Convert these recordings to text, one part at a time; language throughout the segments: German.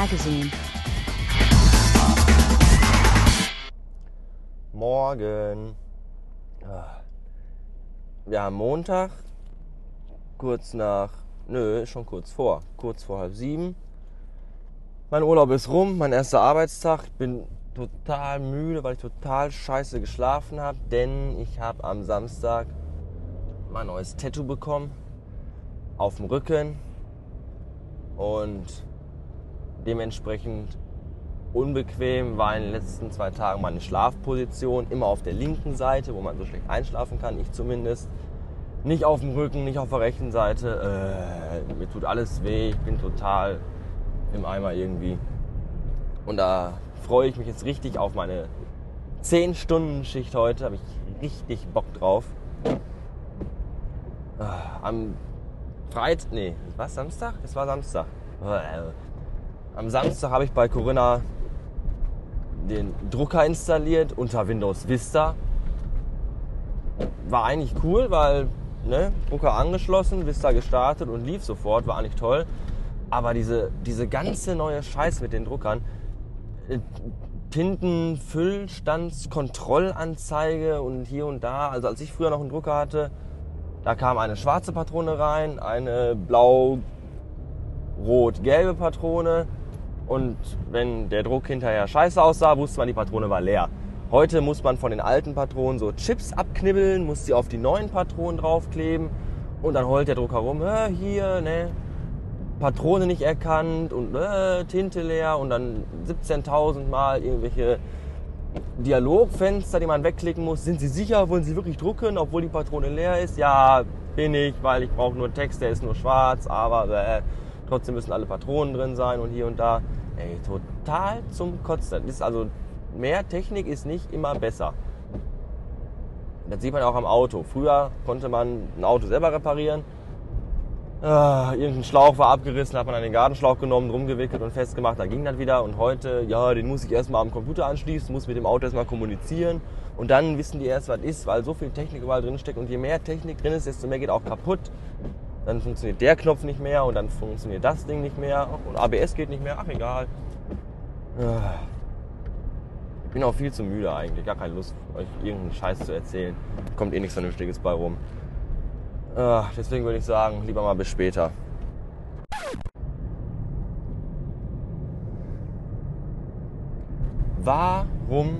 Magazine. Morgen. Ah. Wir haben Montag, kurz nach, nö, schon kurz vor, kurz vor halb sieben. Mein Urlaub ist rum, mein erster Arbeitstag. Ich bin total müde, weil ich total scheiße geschlafen habe, denn ich habe am Samstag mein neues Tattoo bekommen auf dem Rücken und dementsprechend unbequem war in den letzten zwei Tagen meine Schlafposition immer auf der linken Seite, wo man so schlecht einschlafen kann, ich zumindest. Nicht auf dem Rücken, nicht auf der rechten Seite. Äh, mir tut alles weh, ich bin total im Eimer irgendwie. Und da freue ich mich jetzt richtig auf meine 10-Stunden-Schicht heute. Habe ich richtig Bock drauf. Ah, Am Freitag, nee, was, Samstag? Es war Samstag. Am Samstag habe ich bei Corinna den Drucker installiert unter Windows Vista. War eigentlich cool, weil ne, Drucker angeschlossen, Vista gestartet und lief sofort, war eigentlich toll. Aber diese, diese ganze neue Scheiß mit den Druckern, äh, Tinten, Füllstandskontrollanzeige und hier und da. Also als ich früher noch einen Drucker hatte, da kam eine schwarze Patrone rein, eine blau-rot-gelbe Patrone. Und wenn der Druck hinterher scheiße aussah, wusste man, die Patrone war leer. Heute muss man von den alten Patronen so Chips abknibbeln, muss sie auf die neuen Patronen draufkleben und dann heult der Drucker rum, äh, hier, ne, Patrone nicht erkannt und äh, Tinte leer und dann 17.000 Mal irgendwelche Dialogfenster, die man wegklicken muss. Sind Sie sicher, wollen Sie wirklich drucken, obwohl die Patrone leer ist? Ja, bin ich, weil ich brauche nur Text, der ist nur schwarz, aber äh, trotzdem müssen alle Patronen drin sein und hier und da. Ey, total zum Kotzen. Ist also mehr Technik ist nicht immer besser. Das sieht man auch am Auto. Früher konnte man ein Auto selber reparieren. Ah, irgendein Schlauch war abgerissen, hat man an den Gartenschlauch genommen, rumgewickelt und festgemacht, da ging das wieder. Und heute, ja, den muss ich erstmal am Computer anschließen, muss mit dem Auto erstmal kommunizieren. Und dann wissen die erst, was ist, weil so viel Technik überall drin steckt. Und je mehr Technik drin ist, desto mehr geht auch kaputt. Dann funktioniert der Knopf nicht mehr und dann funktioniert das Ding nicht mehr. Und ABS geht nicht mehr, ach egal. Ich bin auch viel zu müde eigentlich, gar keine Lust, euch irgendeinen Scheiß zu erzählen. Kommt eh nichts Vernünftiges bei rum. Ah, deswegen würde ich sagen, lieber mal bis später. Warum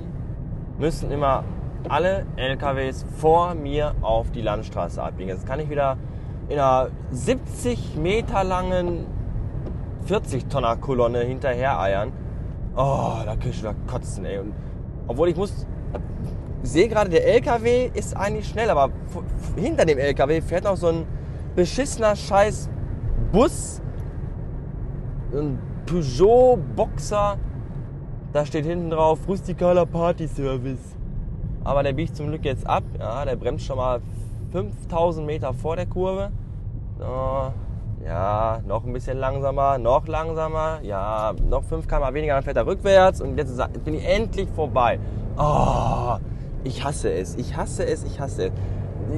müssen immer alle LKWs vor mir auf die Landstraße abbiegen? Jetzt kann ich wieder in einer 70 Meter langen 40-Tonner-Kolonne hinterher eiern. Oh, da kann ich wieder kotzen, ey. Und obwohl ich muss sehe gerade, der LKW ist eigentlich schnell, aber hinter dem LKW fährt noch so ein beschissener scheiß Bus. Ein Peugeot Boxer. Da steht hinten drauf rustikaler Party Service. Aber der biegt zum Glück jetzt ab. Ja, der bremst schon mal 5000 Meter vor der Kurve. So, ja, noch ein bisschen langsamer, noch langsamer. Ja, noch 5 km weniger, dann fährt er rückwärts. Und jetzt, bin ich endlich vorbei. Oh, ich hasse es, ich hasse es, ich hasse es.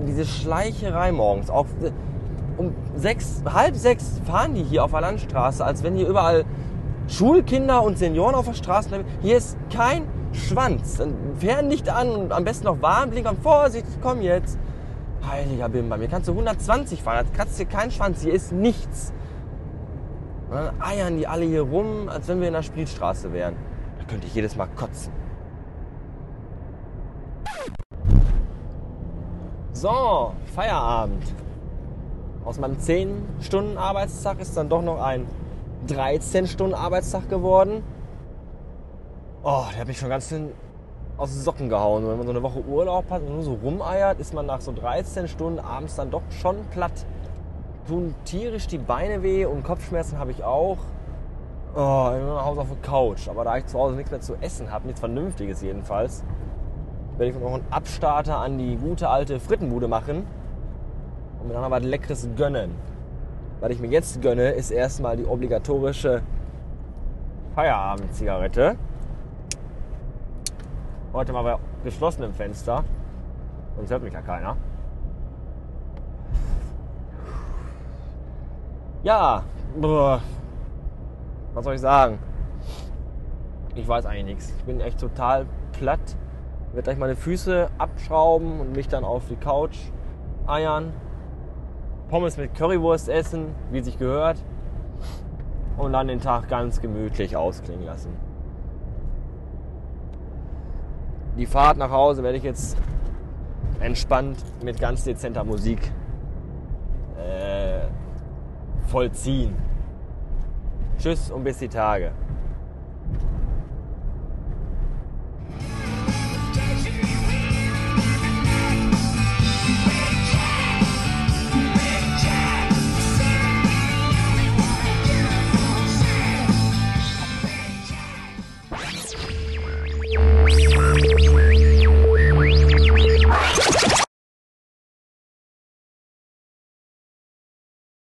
Diese Schleicherei morgens, auch um sechs, halb sechs fahren die hier auf der Landstraße, als wenn hier überall Schulkinder und Senioren auf der Straße bleiben. Hier ist kein Schwanz. Fernlicht an und am besten noch Warnblinkern. Vorsicht, komm jetzt. Heiliger Bimba, mir kannst du 120 fahren, da kratzt hier kein Schwanz, hier ist nichts. Und dann eiern die alle hier rum, als wenn wir in der Sprietstraße wären. Da könnte ich jedes Mal kotzen. So, Feierabend. Aus meinem 10-Stunden-Arbeitstag ist dann doch noch ein 13-Stunden-Arbeitstag geworden. Oh, der hat mich schon ganz schön aus den Socken gehauen. Wenn man so eine Woche Urlaub hat und nur so rumeiert, ist man nach so 13 Stunden abends dann doch schon platt. Tun tierisch die Beine weh und Kopfschmerzen habe ich auch. Oh, ich bin nach Hause auf der Couch. Aber da ich zu Hause nichts mehr zu essen habe, nichts Vernünftiges jedenfalls, werde ich noch einen Abstarter an die gute alte Frittenbude machen und mir dann noch was Leckeres gönnen. Was ich mir jetzt gönne, ist erstmal die obligatorische Feierabend-Zigarette. Heute mal bei geschlossenem Fenster. Sonst hört mich ja keiner. Ja, was soll ich sagen? Ich weiß eigentlich nichts. Ich bin echt total platt. Ich werde gleich meine Füße abschrauben und mich dann auf die Couch eiern. Pommes mit Currywurst essen, wie sich gehört. Und dann den Tag ganz gemütlich ausklingen lassen. Die Fahrt nach Hause werde ich jetzt entspannt mit ganz dezenter Musik äh, vollziehen. Tschüss und bis die Tage.